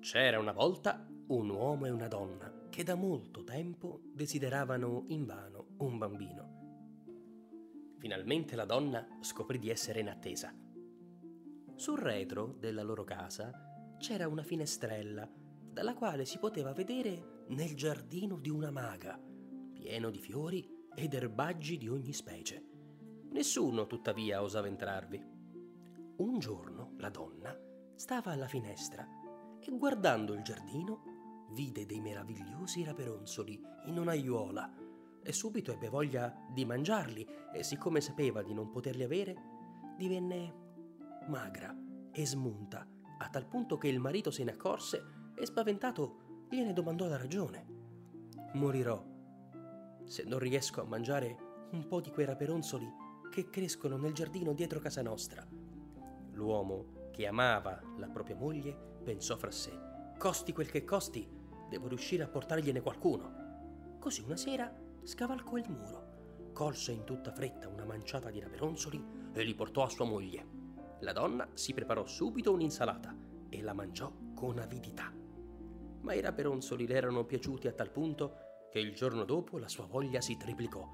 C'era una volta un uomo e una donna che da molto tempo desideravano invano un bambino. Finalmente la donna scoprì di essere in attesa. Sul retro della loro casa c'era una finestrella dalla quale si poteva vedere nel giardino di una maga, pieno di fiori ed erbaggi di ogni specie. Nessuno, tuttavia, osava entrarvi. Un giorno la donna stava alla finestra e guardando il giardino vide dei meravigliosi raperonzoli in un'aiuola e subito ebbe voglia di mangiarli e siccome sapeva di non poterli avere, divenne magra e smunta a tal punto che il marito se ne accorse e spaventato gliene domandò la ragione. Morirò se non riesco a mangiare un po' di quei raperonzoli che crescono nel giardino dietro casa nostra. L'uomo, che amava la propria moglie, pensò fra sé, costi quel che costi, devo riuscire a portargliene qualcuno. Così una sera scavalcò il muro, colse in tutta fretta una manciata di raperonzoli e li portò a sua moglie. La donna si preparò subito un'insalata e la mangiò con avidità. Ma i raperonzoli le erano piaciuti a tal punto che il giorno dopo la sua voglia si triplicò.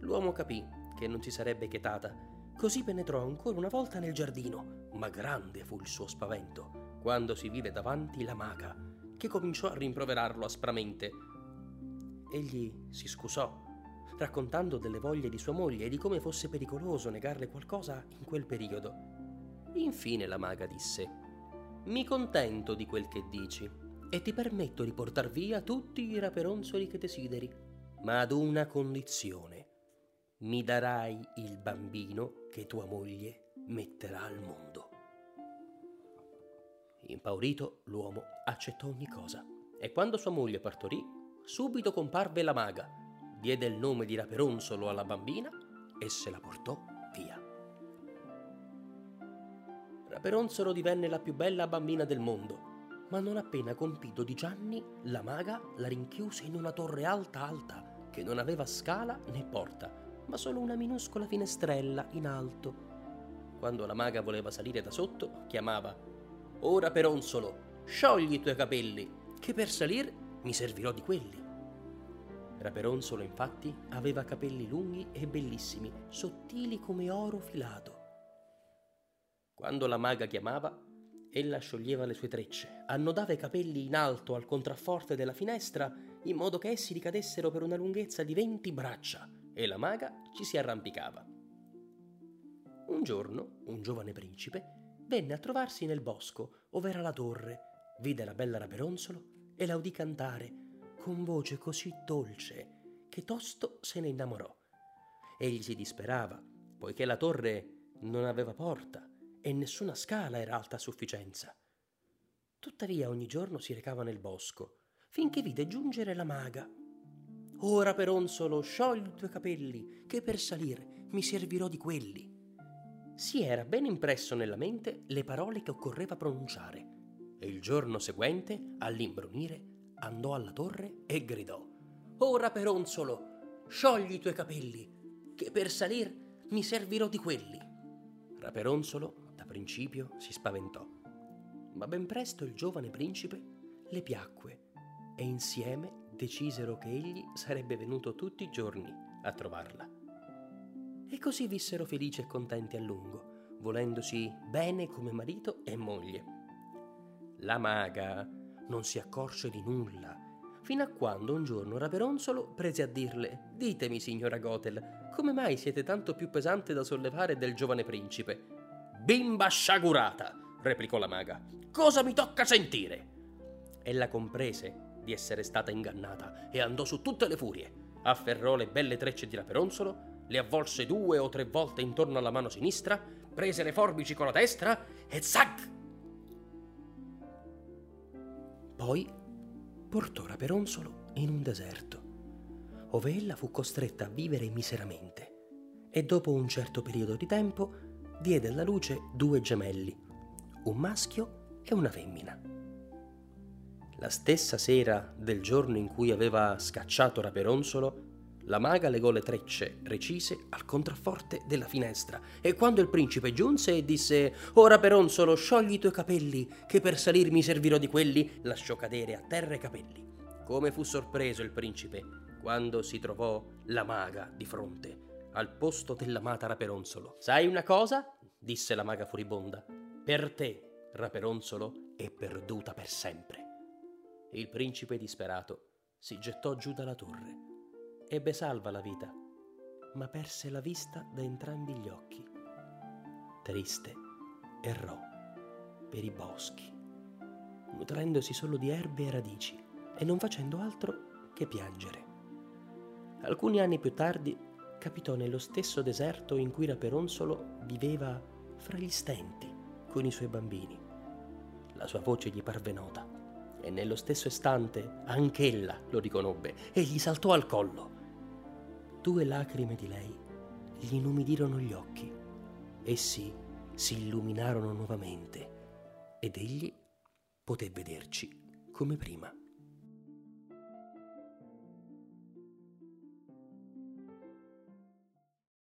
L'uomo capì che non si sarebbe chetata. Così penetrò ancora una volta nel giardino, ma grande fu il suo spavento quando si vide davanti la maga, che cominciò a rimproverarlo aspramente. Egli si scusò, raccontando delle voglie di sua moglie e di come fosse pericoloso negarle qualcosa in quel periodo. Infine la maga disse: Mi contento di quel che dici e ti permetto di portar via tutti i raperonzoli che desideri, ma ad una condizione mi darai il bambino che tua moglie metterà al mondo. Impaurito, l'uomo accettò ogni cosa e quando sua moglie partorì, subito comparve la maga, diede il nome di Raperonzolo alla bambina e se la portò via. Raperonzolo divenne la più bella bambina del mondo, ma non appena compito di Gianni, la maga la rinchiuse in una torre alta alta che non aveva scala né porta ma solo una minuscola finestrella in alto. Quando la maga voleva salire da sotto, chiamava Ora Peronsolo, sciogli i tuoi capelli, che per salir mi servirò di quelli. Raperonsolo infatti aveva capelli lunghi e bellissimi, sottili come oro filato. Quando la maga chiamava, ella scioglieva le sue trecce, annodava i capelli in alto al contrafforte della finestra in modo che essi ricadessero per una lunghezza di venti braccia e la maga ci si arrampicava. Un giorno un giovane principe venne a trovarsi nel bosco, ove era la torre, vide la bella Raperonzolo e la udì cantare con voce così dolce che tosto se ne innamorò. Egli si disperava, poiché la torre non aveva porta e nessuna scala era alta a sufficienza. Tuttavia ogni giorno si recava nel bosco, finché vide giungere la maga Ora Peronsolo, sciogli i tuoi capelli, che per salire mi servirò di quelli. Si era ben impresso nella mente le parole che occorreva pronunciare, e il giorno seguente, all'imbrunire, andò alla torre e gridò: Ora Peronsolo, sciogli i tuoi capelli, che per salir mi servirò di quelli. Raperonzolo, da principio, si spaventò, ma ben presto il giovane principe le piacque e insieme decisero che egli sarebbe venuto tutti i giorni a trovarla. E così vissero felici e contenti a lungo, volendosi bene come marito e moglie. La maga non si accorse di nulla, fino a quando un giorno Raperonzolo prese a dirle Ditemi, signora Gotel, come mai siete tanto più pesante da sollevare del giovane principe? Bimba sciagurata, replicò la maga. Cosa mi tocca sentire? Ella comprese di essere stata ingannata e andò su tutte le furie. Afferrò le belle trecce di Raperonzolo, le avvolse due o tre volte intorno alla mano sinistra, prese le forbici con la destra e zac! Poi portò Raperonzolo in un deserto, ove ella fu costretta a vivere miseramente e dopo un certo periodo di tempo diede alla luce due gemelli, un maschio e una femmina. La stessa sera del giorno in cui aveva scacciato Raperonzolo, La maga legò le trecce recise al contrafforte della finestra e quando il principe giunse e disse Ora Peronsolo sciogli i tuoi capelli, che per salirmi servirò di quelli, lasciò cadere a terra i capelli. Come fu sorpreso il principe quando si trovò la maga di fronte, al posto dell'amata Raperonsolo. Sai una cosa? disse la maga furibonda. Per te, Raperonsolo, è perduta per sempre. Il principe disperato si gettò giù dalla torre Ebbe salva la vita, ma perse la vista da entrambi gli occhi. Triste, errò per i boschi, nutrendosi solo di erbe e radici e non facendo altro che piangere. Alcuni anni più tardi capitò nello stesso deserto in cui Raperonsolo viveva fra gli stenti con i suoi bambini. La sua voce gli parve nota e nello stesso istante anch'ella lo riconobbe e gli saltò al collo. Due lacrime di lei gli inumidirono gli occhi. Essi si illuminarono nuovamente ed egli poté vederci come prima.